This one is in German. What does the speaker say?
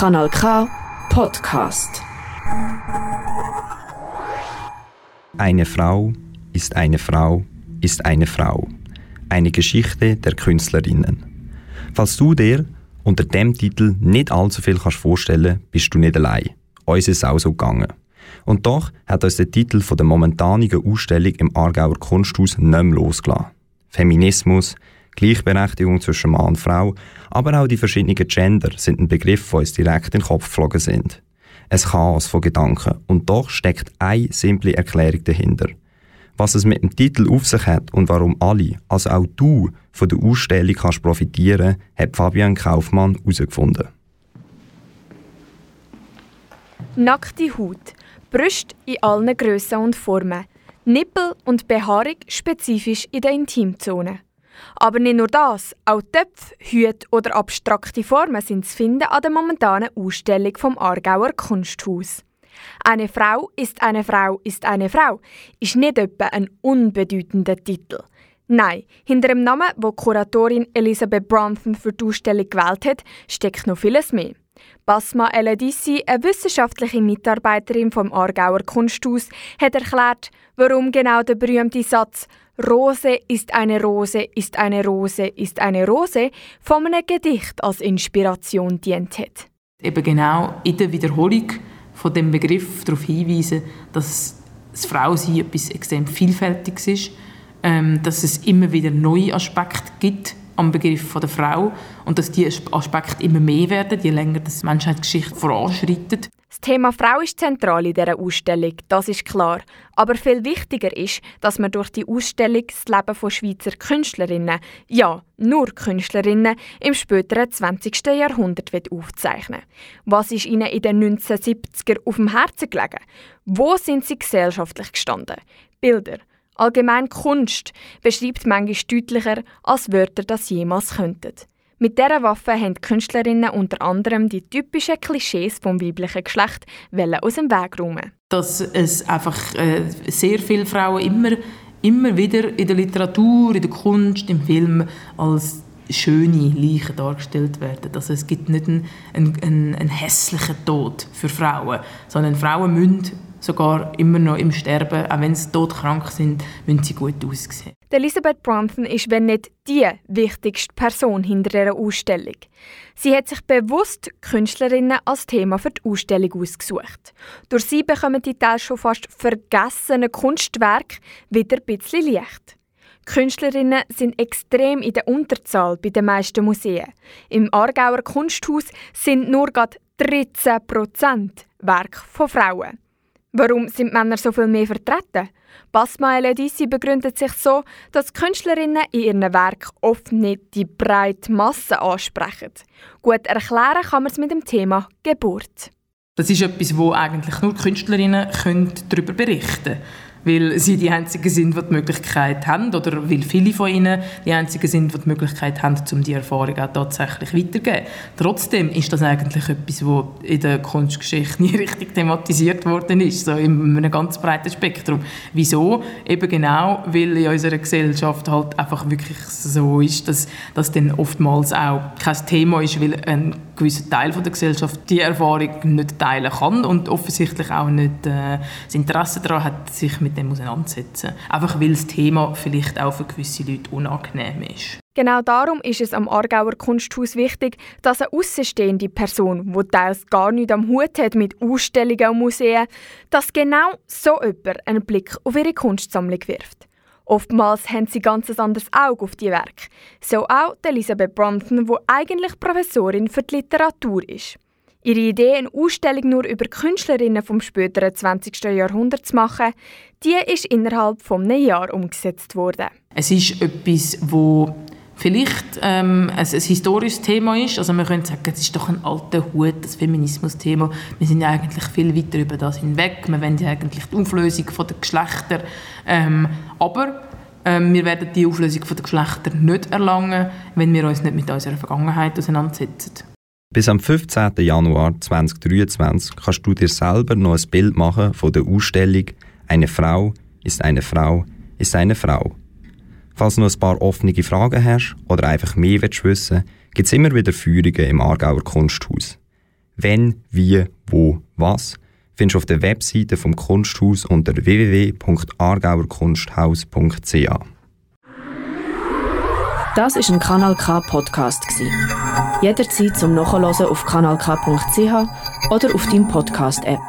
Kanal K Podcast. Eine Frau ist eine Frau ist eine Frau. Eine Geschichte der Künstlerinnen. Falls du dir unter dem Titel nicht allzu viel kannst vorstellen bist du nicht allein. Uns ist es auch so gegangen. Und doch hat uns der Titel von der momentanigen Ausstellung im Aargauer Kunsthaus nicht mehr losgelassen. Feminismus, Gleichberechtigung zwischen Mann und Frau, aber auch die verschiedenen Gender sind ein Begriff, die uns direkt in den Kopf geflogen sind. Ein Chaos von Gedanken. Und doch steckt eine simple Erklärung dahinter. Was es mit dem Titel auf sich hat und warum alle, also auch du, von der Ausstellung kannst profitieren, hat Fabian Kaufmann herausgefunden. Nackte Haut, Brüste in allen Grössen und Formen, Nippel und Behaarung spezifisch in der Intimzone. Aber nicht nur das, auch Töpfe, Hüte oder abstrakte Formen sind zu finden an der momentanen Ausstellung vom Aargauer Kunsthaus. Eine Frau ist eine Frau ist eine Frau ist nicht etwa ein unbedeutender Titel. Nein, hinter dem Namen, wo Kuratorin Elisabeth Brunton für die Ausstellung gewählt hat, steckt noch vieles mehr. Basma Eledissi, eine wissenschaftliche Mitarbeiterin vom Aargauer Kunsthaus, hat erklärt, warum genau der berühmte Satz Rose ist eine Rose, ist eine Rose, ist eine Rose von einem Gedicht als Inspiration dient hat. Eben genau in der Wiederholung von dem Begriff darauf hinweisen, dass das Frausein etwas extrem Vielfältiges ist, ähm, dass es immer wieder neue Aspekte gibt am Begriff von der Frau und dass die Aspekte immer mehr werden, je länger die Menschheitsgeschichte voranschreitet. Das Thema Frau ist zentral in dieser Ausstellung, das ist klar. Aber viel wichtiger ist, dass man durch die Ausstellung das Leben von Schweizer Künstlerinnen, ja, nur Künstlerinnen, im späteren 20. Jahrhundert aufzeichnen Was ist ihnen in den 1970er auf dem Herzen gelegen? Wo sind sie gesellschaftlich gestanden? Bilder, allgemein Kunst, beschreibt manchmal deutlicher, als Wörter das jemals könnten. Mit dieser Waffe haben die Künstlerinnen unter anderem die typischen Klischees vom weiblichen Geschlecht aus dem Weg räumen. Dass es einfach äh, sehr viele Frauen immer, immer wieder in der Literatur, in der Kunst, im Film als schöne Leichen dargestellt werden. Also es gibt nicht einen, einen, einen hässlichen Tod für Frauen, sondern Frauen müssen sogar immer noch im Sterben, auch wenn sie todkrank sind, müssen sie gut aussehen. Elisabeth Brunton ist, wenn nicht die wichtigste Person hinter dieser Ausstellung. Sie hat sich bewusst Künstlerinnen als Thema für die Ausstellung ausgesucht. Durch sie bekommen die Teil schon fast vergessenen Kunstwerke wieder ein bisschen Licht. Künstlerinnen sind extrem in der Unterzahl bei den meisten Museen. Im Aargauer Kunsthaus sind nur gerade 13 Prozent Werke von Frauen. Warum sind Männer so viel mehr vertreten? Basma El-Edisi begründet sich so, dass Künstlerinnen in ihren Werken oft nicht die breite Masse ansprechen. Gut erklären kann man es mit dem Thema Geburt. Das ist etwas, wo eigentlich nur Künstlerinnen darüber berichten können weil sie die Einzigen sind, die die Möglichkeit haben oder weil viele von ihnen die Einzigen sind, die die Möglichkeit haben, um die Erfahrung auch tatsächlich weiterzugeben. Trotzdem ist das eigentlich etwas, was in der Kunstgeschichte nie richtig thematisiert worden ist, so in einem ganz breiten Spektrum. Wieso? Eben genau, weil in unserer Gesellschaft halt einfach wirklich so ist, dass das dann oftmals auch kein Thema ist, weil ein gewisser Teil von der Gesellschaft die Erfahrung nicht teilen kann und offensichtlich auch nicht äh, das Interesse daran hat, sich mit dem auseinanderzusetzen. Einfach weil das Thema vielleicht auch für gewisse Leute unangenehm ist. Genau darum ist es am Aargauer Kunsthaus wichtig, dass eine außenstehende Person, die teils gar nichts am Hut hat mit Ausstellungen und Museen, dass genau so jemand einen Blick auf ihre Kunstsammlung wirft. Oftmals haben sie ganz ein anderes Auge auf die Werke. So auch Elisabeth Brunton, die eigentlich Professorin für die Literatur ist. Ihre Idee, eine Ausstellung nur über Künstlerinnen vom späteren 20. Jahrhundert zu machen, die ist innerhalb von einem Jahr umgesetzt worden. Es ist etwas, wo vielleicht ähm, ein, ein, historisches Thema ist. Also man könnte sagen, es ist doch ein alter Hut, das Feminismus-Thema. Wir sind ja eigentlich viel weiter über das hinweg. Wir wollen ja eigentlich die Auflösung der Geschlechter. Ähm, aber ähm, wir werden die Auflösung der Geschlechter nicht erlangen, wenn wir uns nicht mit unserer Vergangenheit auseinandersetzen. Bis am 15. Januar 2023 kannst du dir selber noch ein Bild machen von der Ausstellung Eine Frau ist eine Frau ist eine Frau Falls noch ein paar offene Fragen hast oder einfach mehr willst wissen gibt es immer wieder Führungen im Aargauer Kunsthaus. Wenn, wie, wo, was findest du auf der Webseite vom Kunsthaus unter www.aargauerkunsthaus.ch. Das ist ein Kanal K Podcast Jederzeit zum Nachhören auf kanalk.ch oder auf deinem Podcast App.